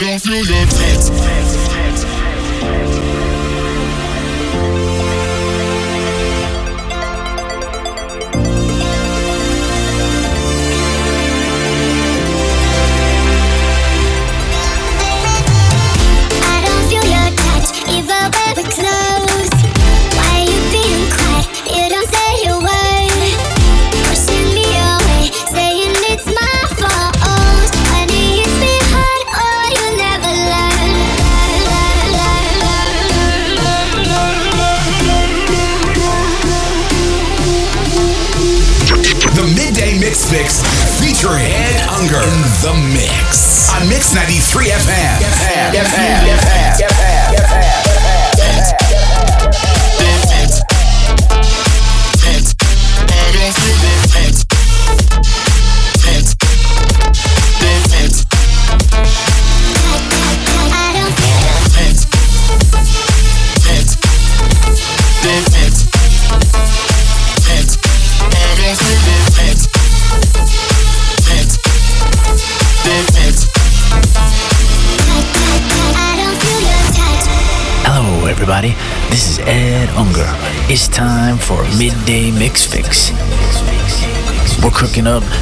don't feel your threat.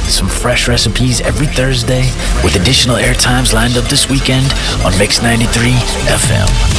some fresh recipes every Thursday with additional airtimes lined up this weekend on Mix 93 FM.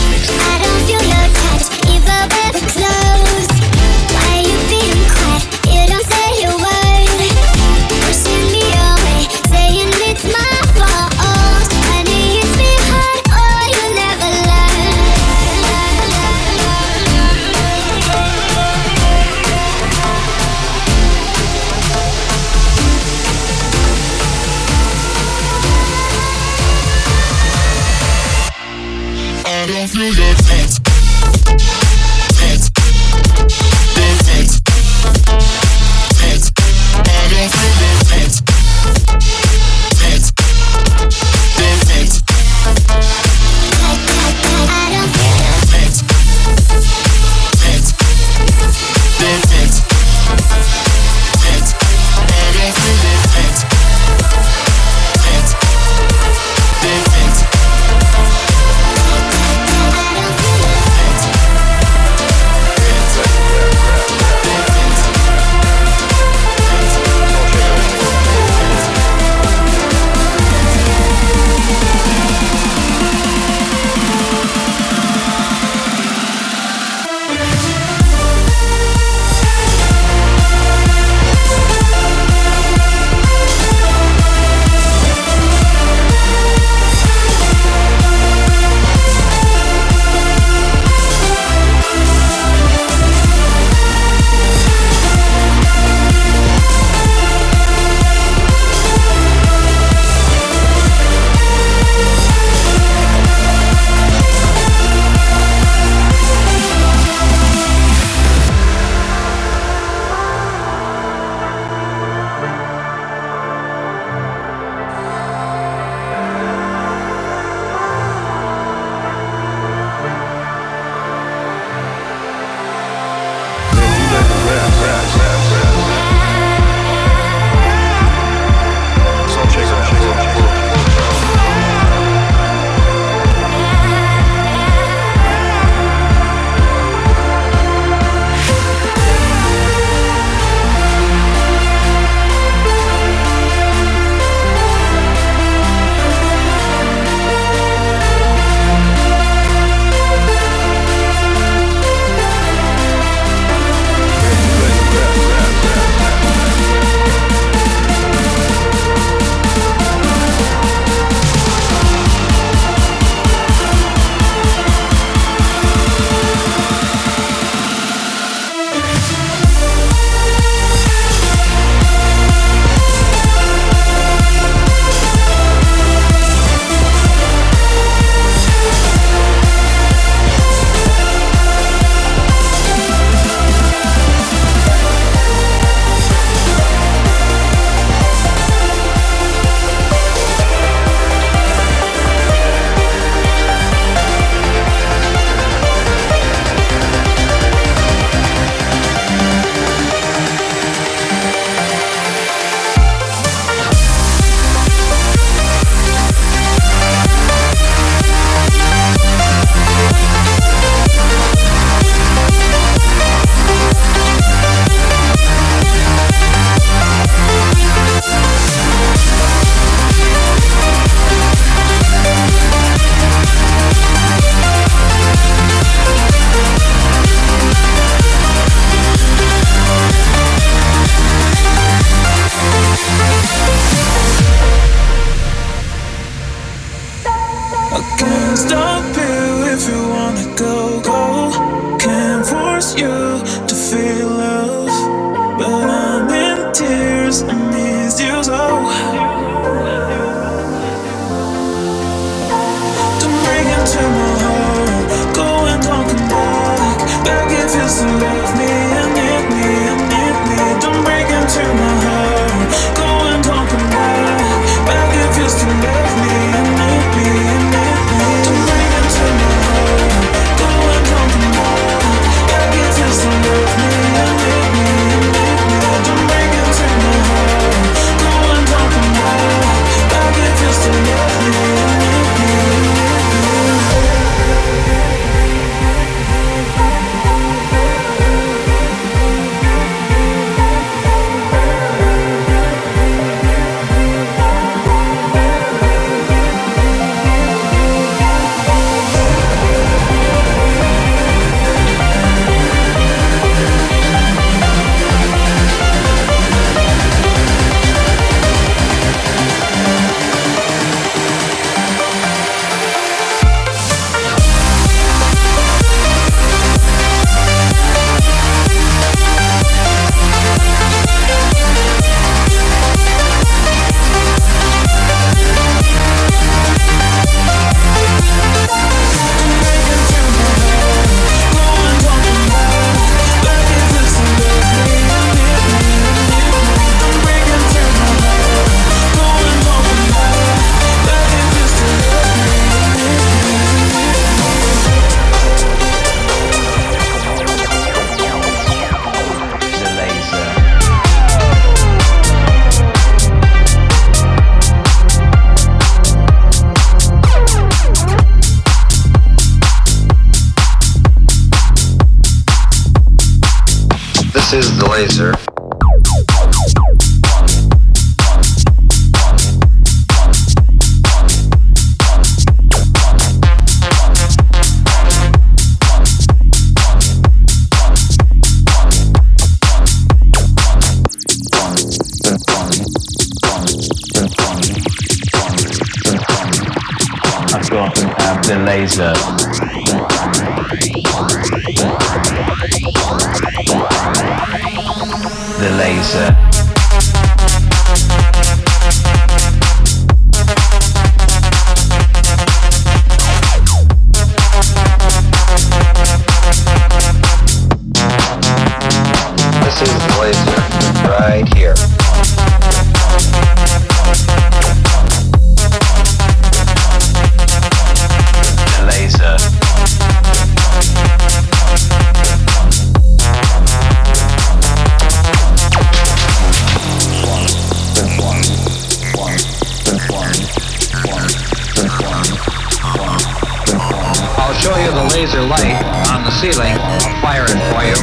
laser light on the ceiling. I'll fire it for you.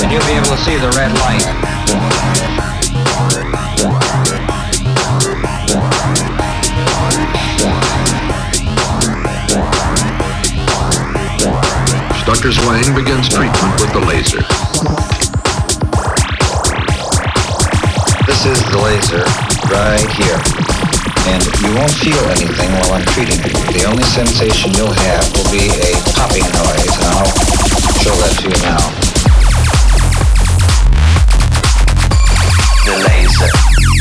And you'll be able to see the red light. Dr. Zwang begins treatment with the laser. This is the laser right here and you won't feel anything while I'm treating you. The only sensation you'll have will be a popping noise, and I'll show that to you now. The laser.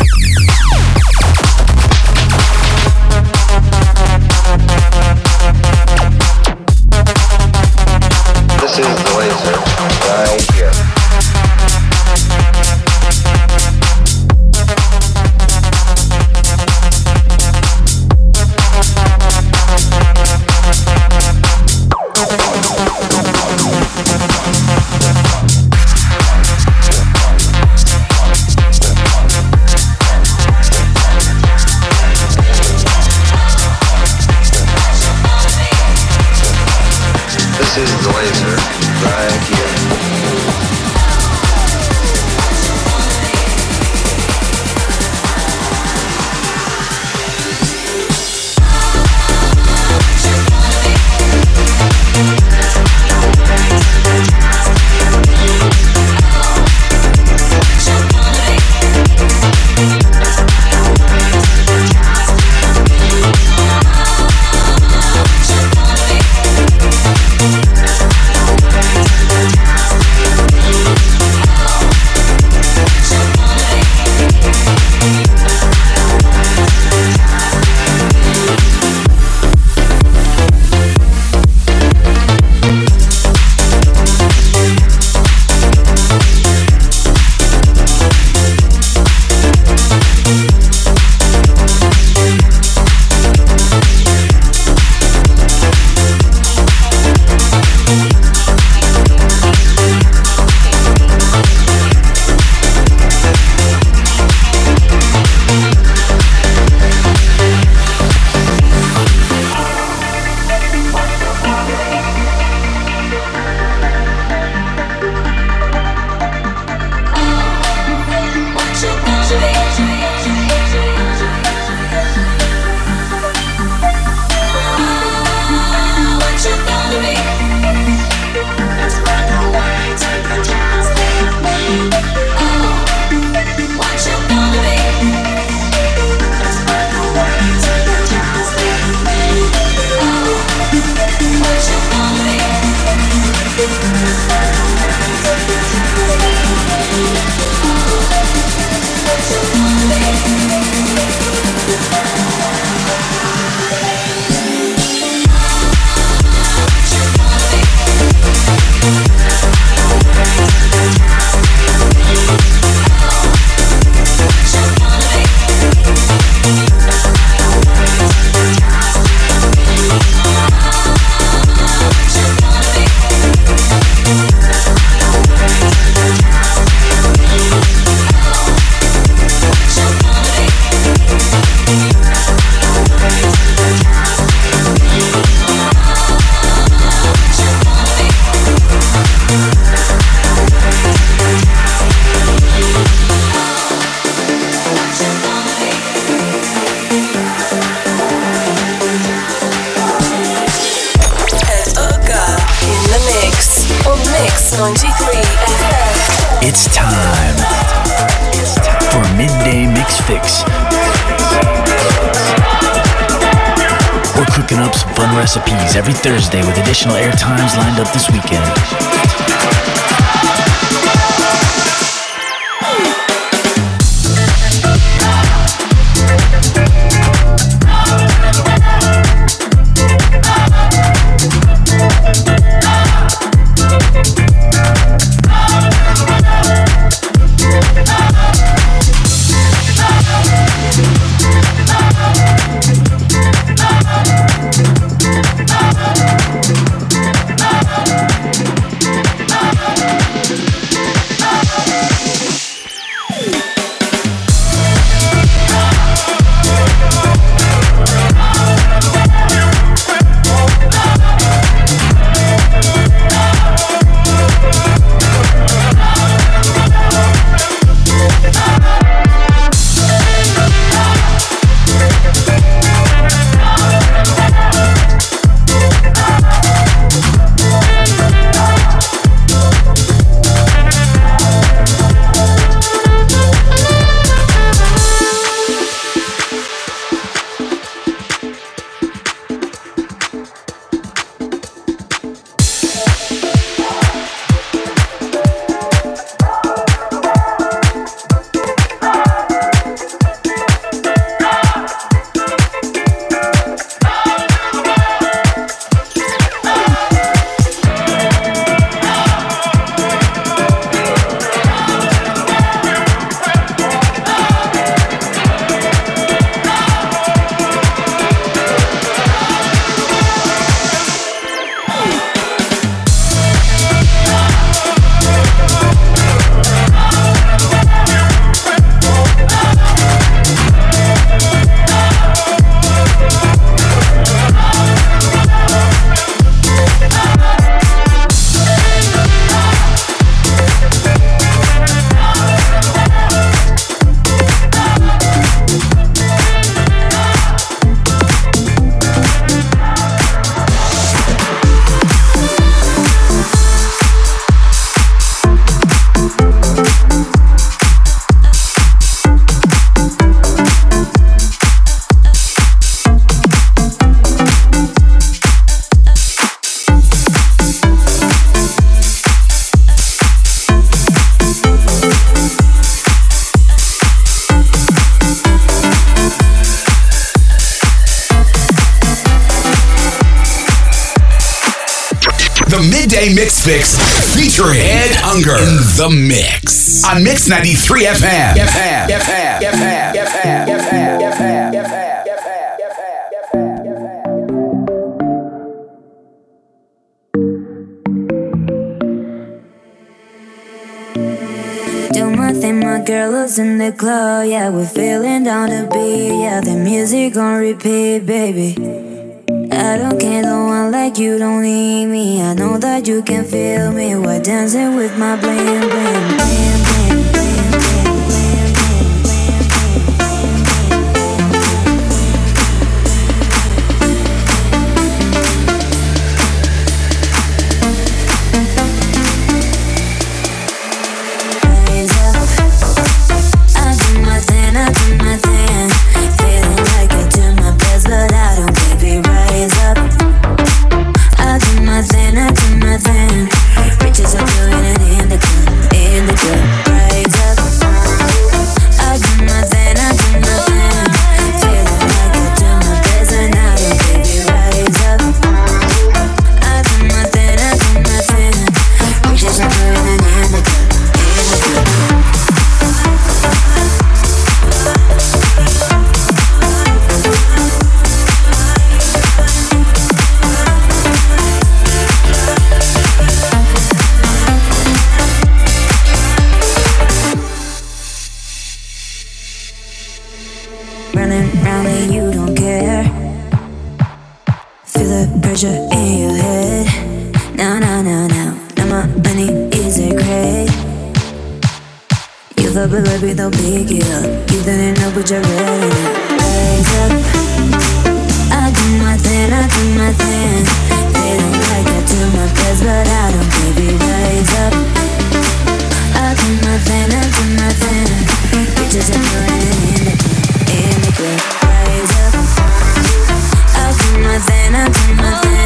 Some fun recipes every Thursday with additional air times lined up this weekend. Ed Unger in the mix on Mix 93 FM. FM. FM. FM. FM. Do my thing, my girl is in the club. Yeah, we're feeling down to beat. Yeah, the music on repeat, baby. I don't care, no one like you don't need me. I know that you can feel me while dancing with my bling, bling bling bling. pleasure in your head. Now, now, now, now, now my money is a great. You thought, but baby, they'll pick it up. You didn't know, but you're ready. Rise up. I do my thing, I do my thing. They don't like it do my best, but I don't, baby. Rise up. I do my thing, I do my thing. Bitches are doing Savannah, Savannah.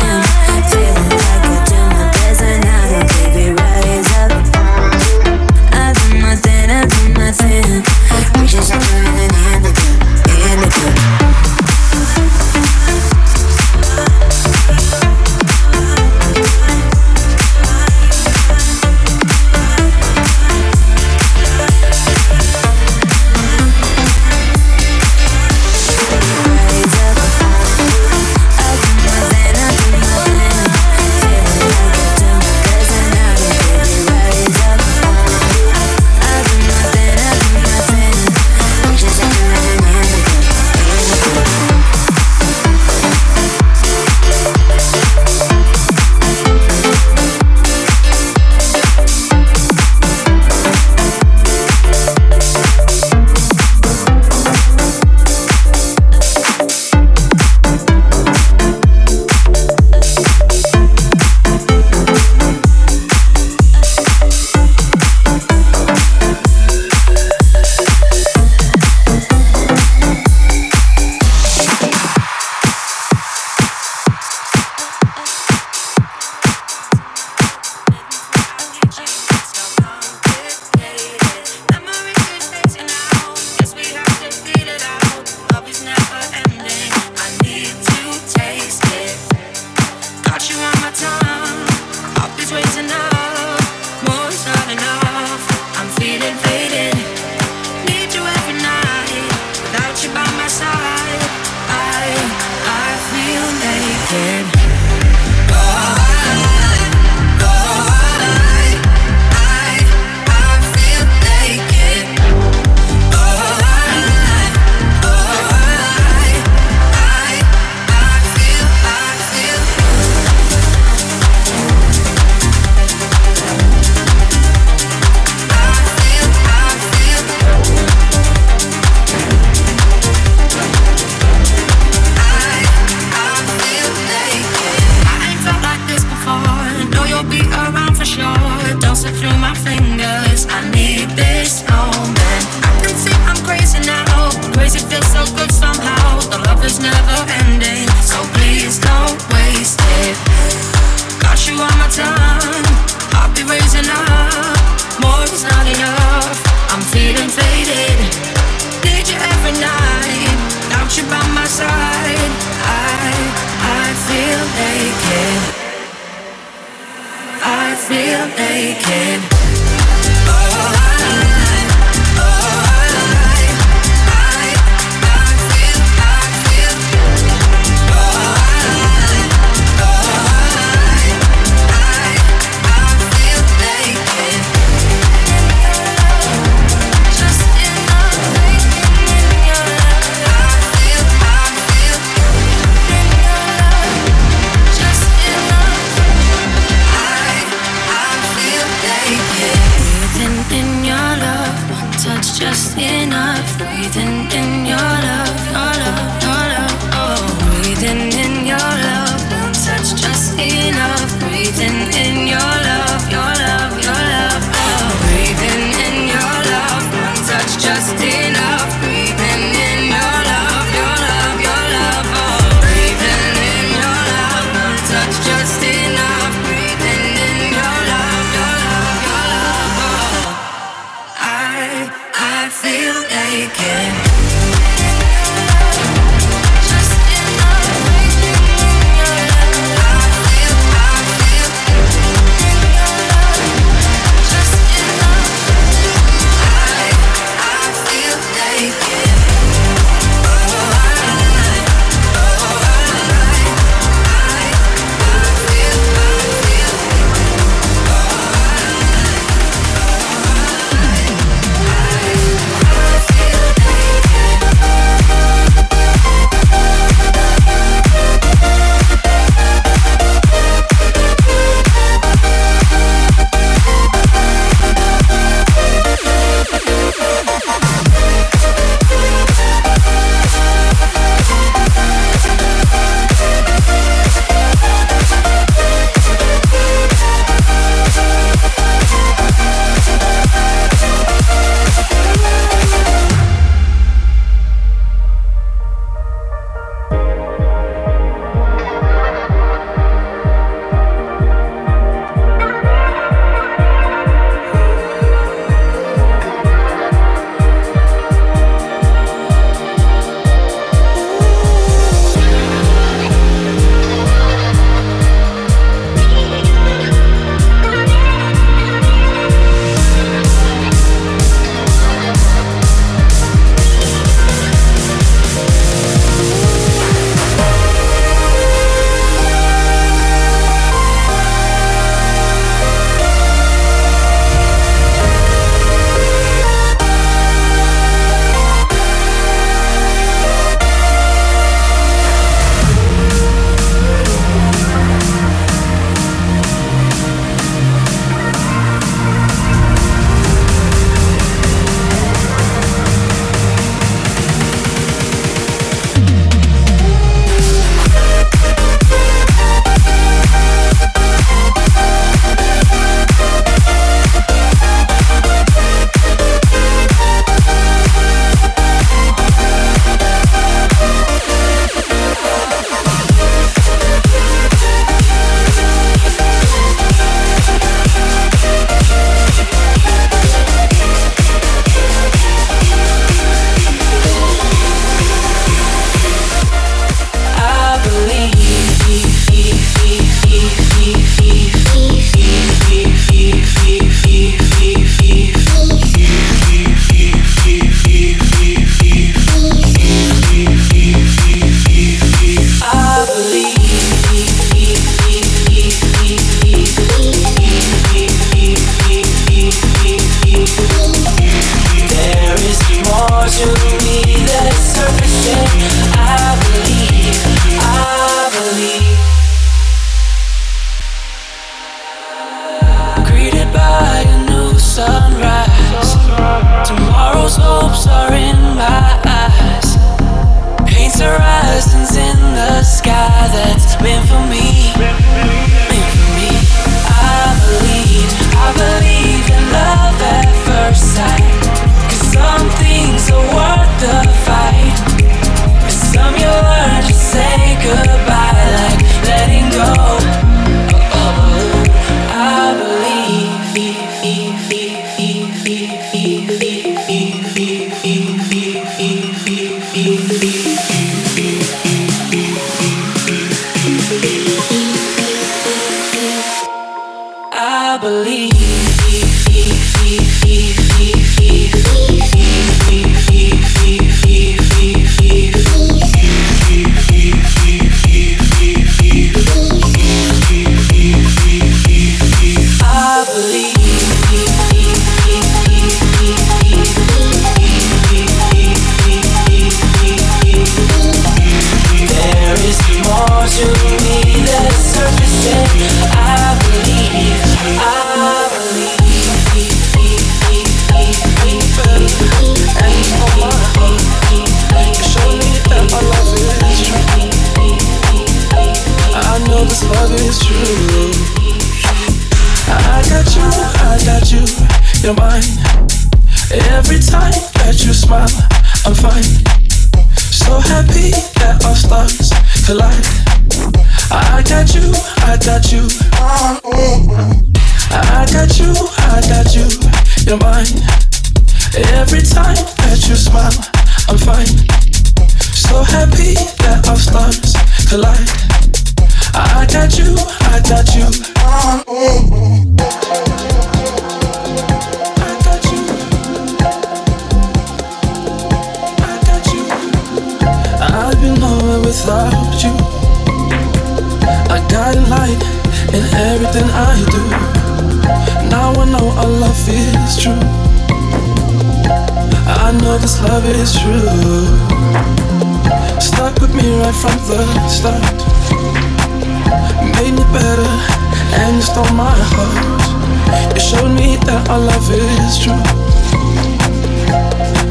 True.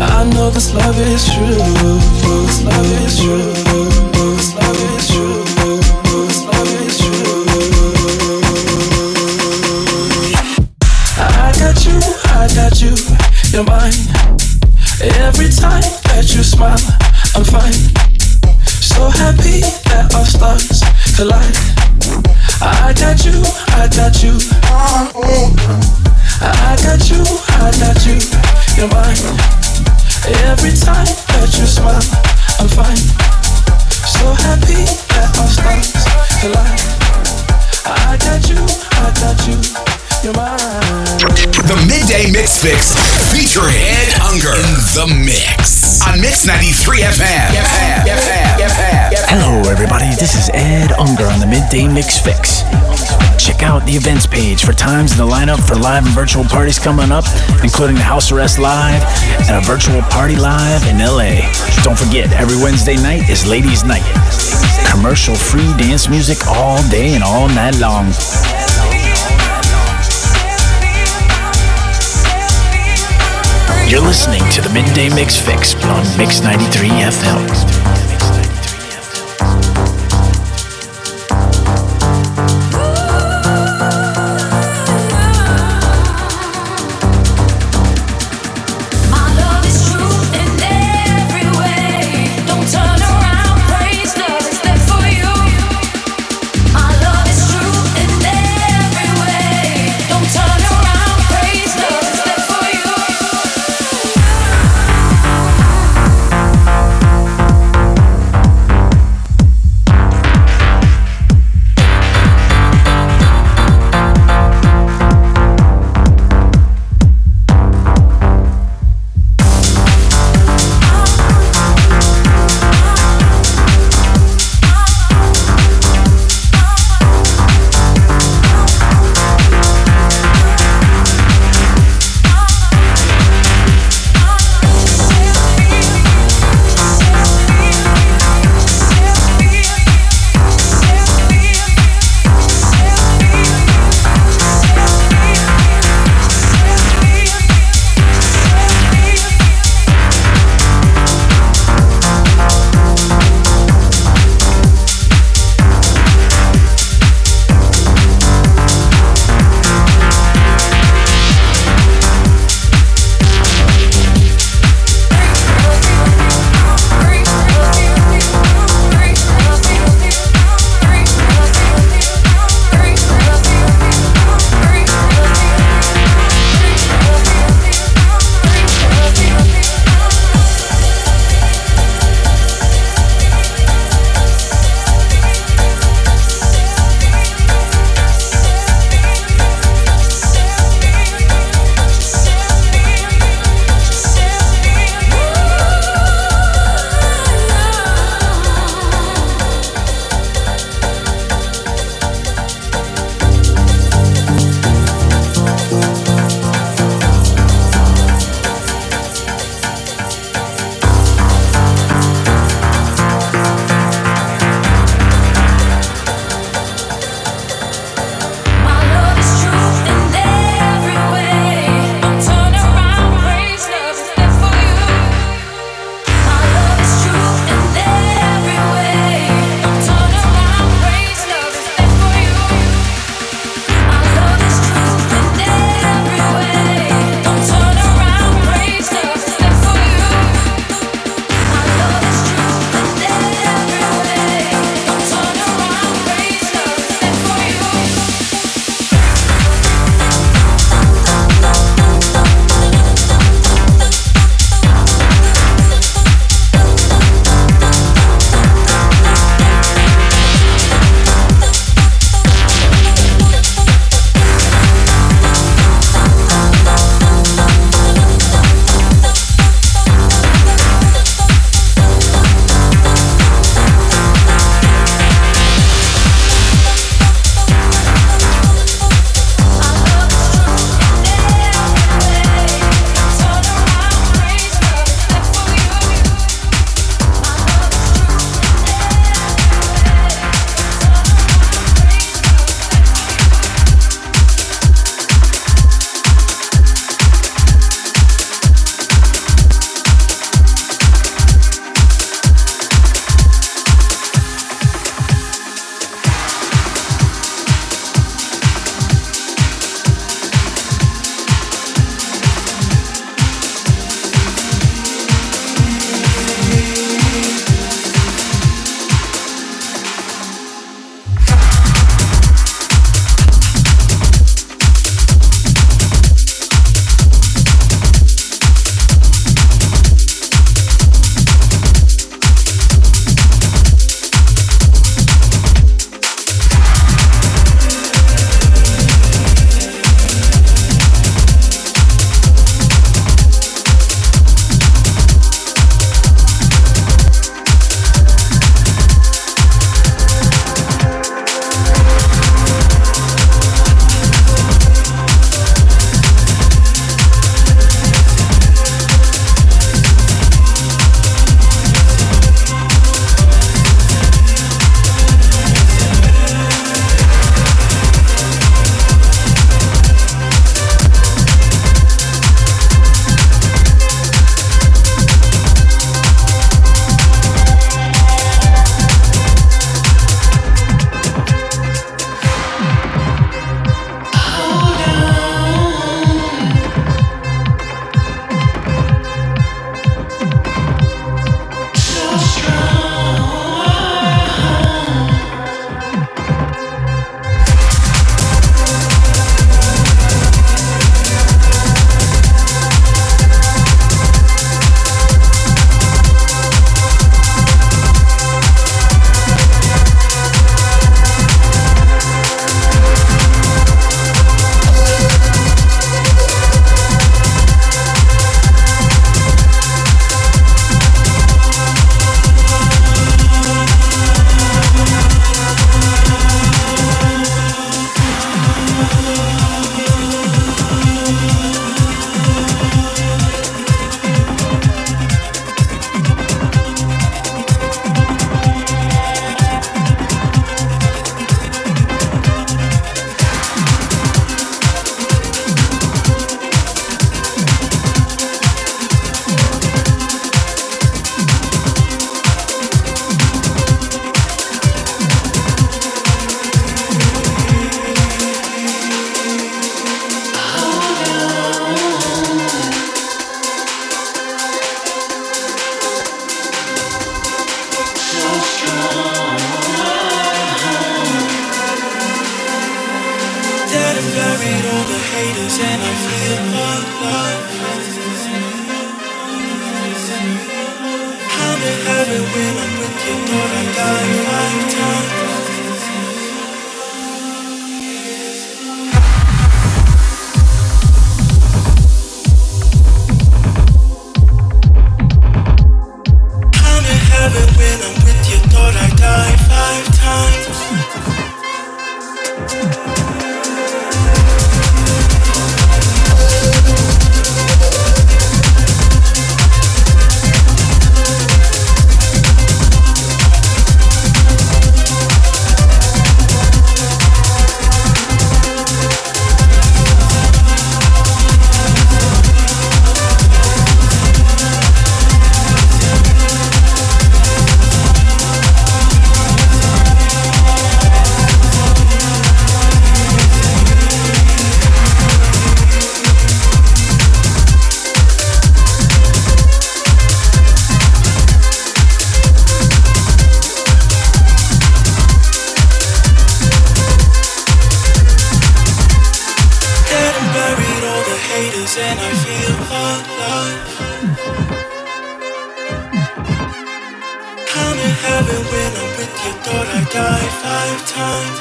I know this love is true. This love is true. Mix Fix featuring Ed Unger in the mix on Mix 93 FM. Hello, everybody. This is Ed Unger on the Midday Mix Fix. Check out the events page for times in the lineup for live and virtual parties coming up, including the House Arrest Live and a virtual party live in LA. Don't forget, every Wednesday night is Ladies' Night. Commercial free dance music all day and all night long. You're listening to the Midday Mix Fix on Mix 93 FM. Times.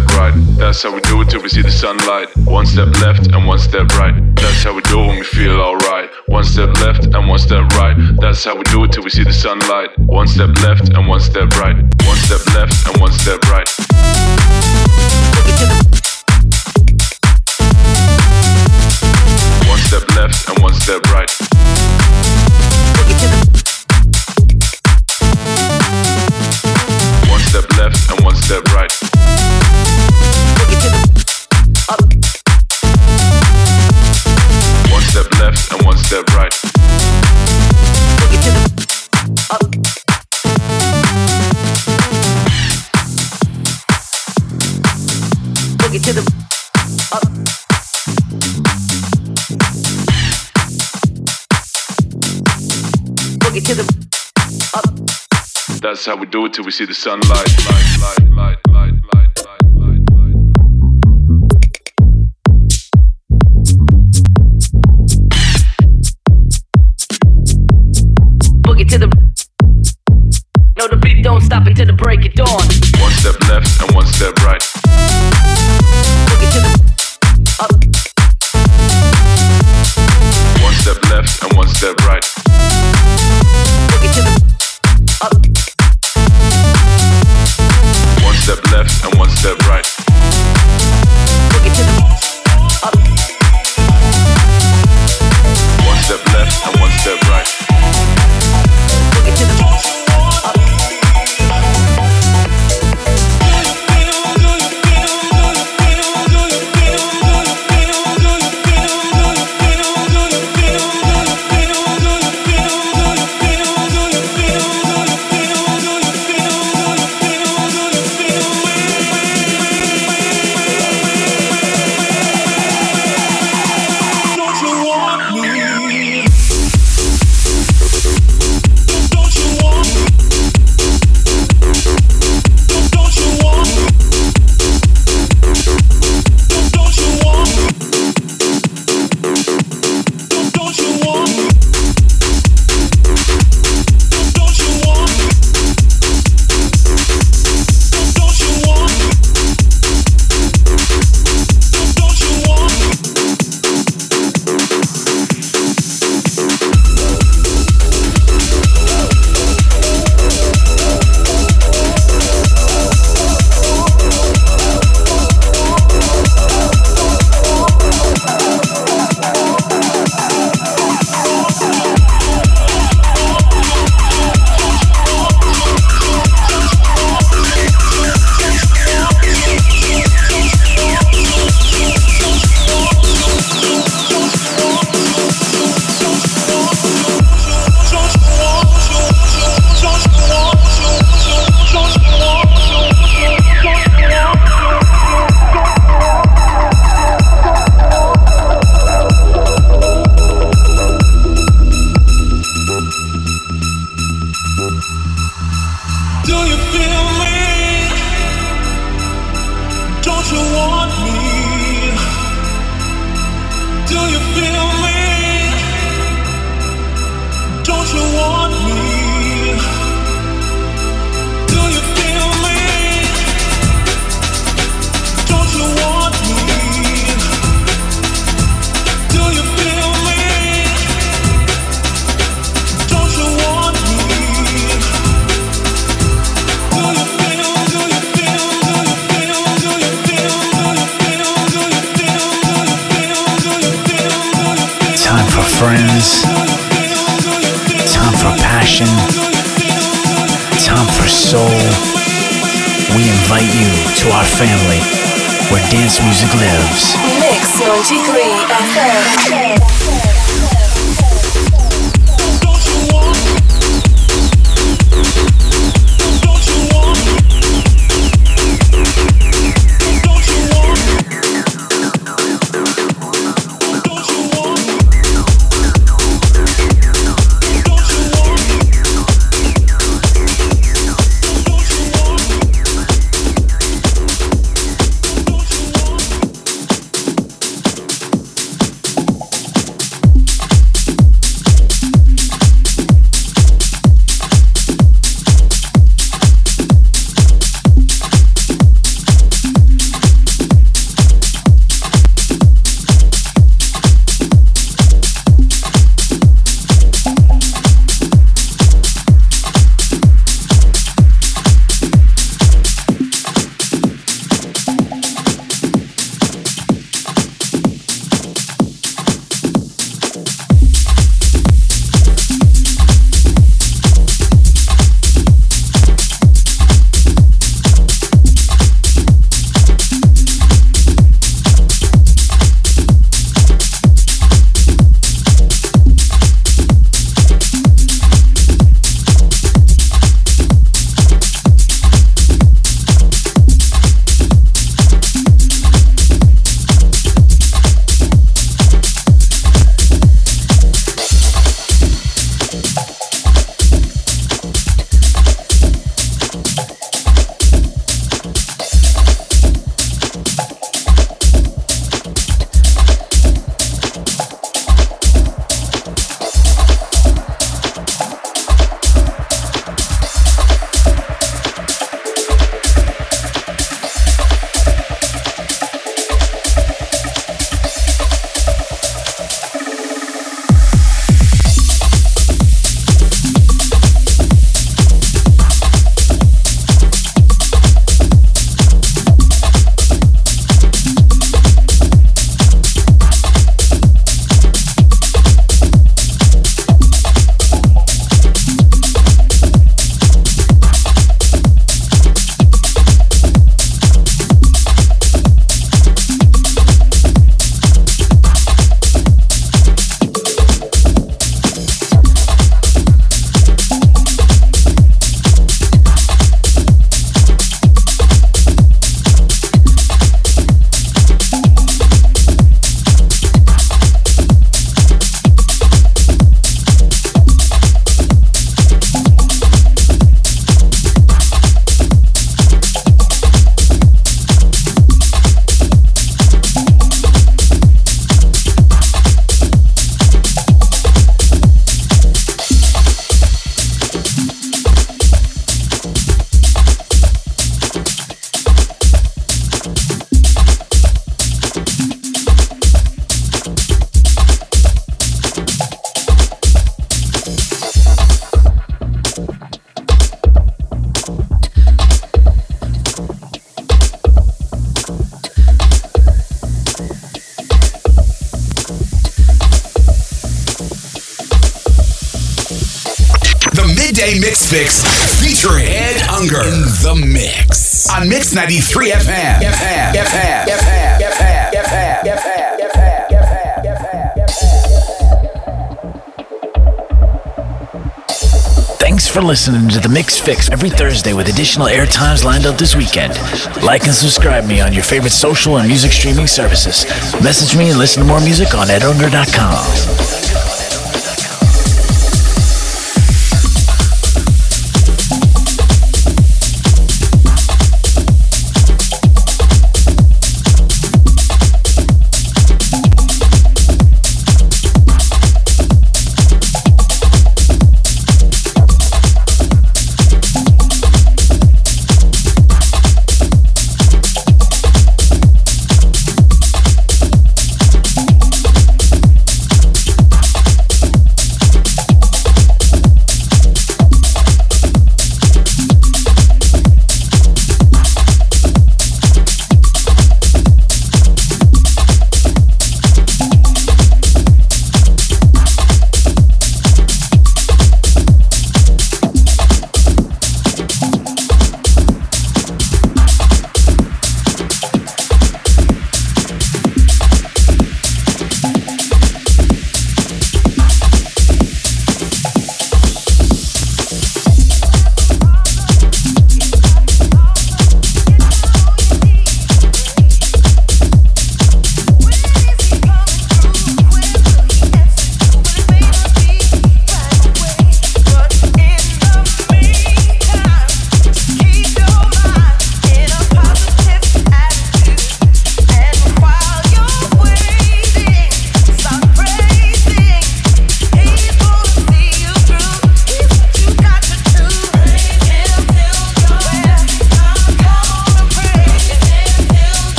step right. That's how we do it till we see the sunlight. One step left and one step right. That's how we do it when we feel alright. One step left and one step right. That's how we do it till we see the sunlight. One step left and one step right. One step left and one step right. One step left and one step right. Boogie to the uh, up. Boogie to the up. That's how we do it till we see the sunlight. Light, light, light, light, light, light, light, light. Boogie to the No, the beat don't stop until the break of dawn. One step left and one step right. Where dance music lives. Mix 93 FM. 93 FM. FM. FM. FM. Thanks for listening to the Mix Fix every Thursday with additional air times lined up this weekend. Like and subscribe me on your favorite social and music streaming services. Message me and listen to more music on edunger.com.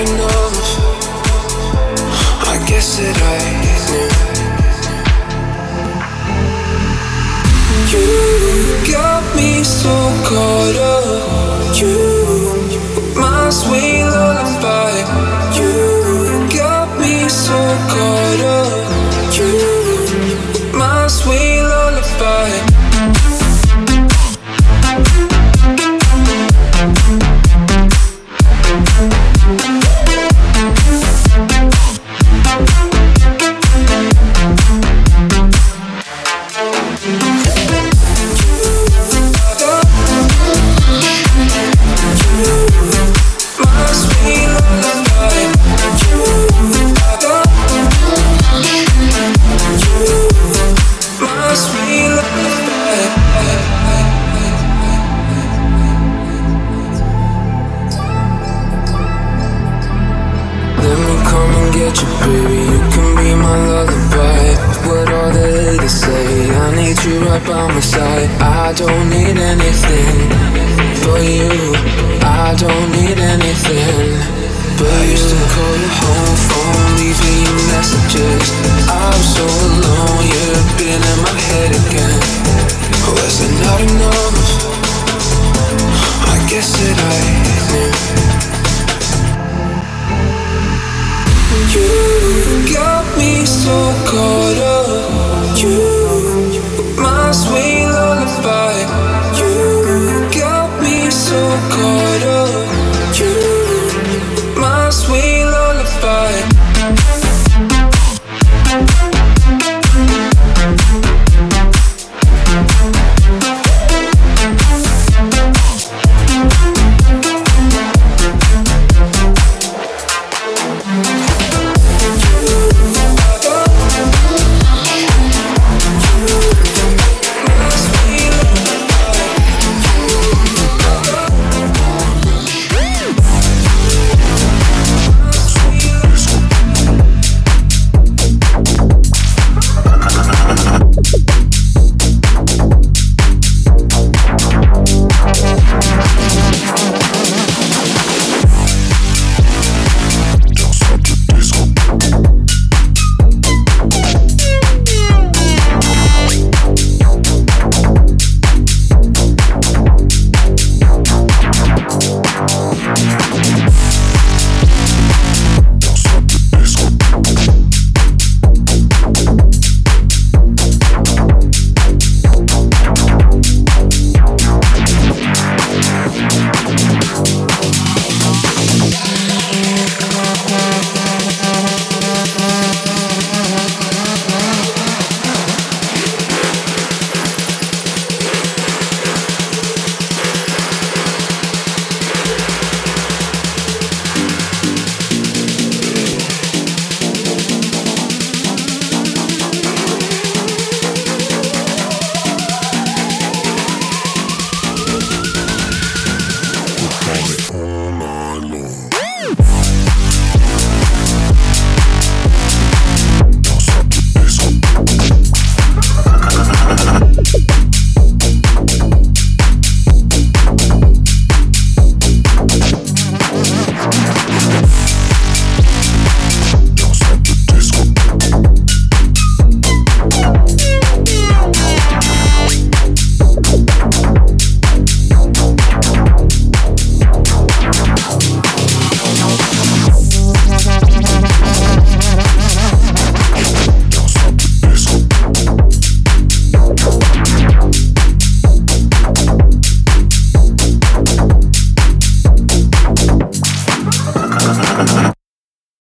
I guess that I knew. You got me so caught up. You, my sweet lullaby. You got me so caught.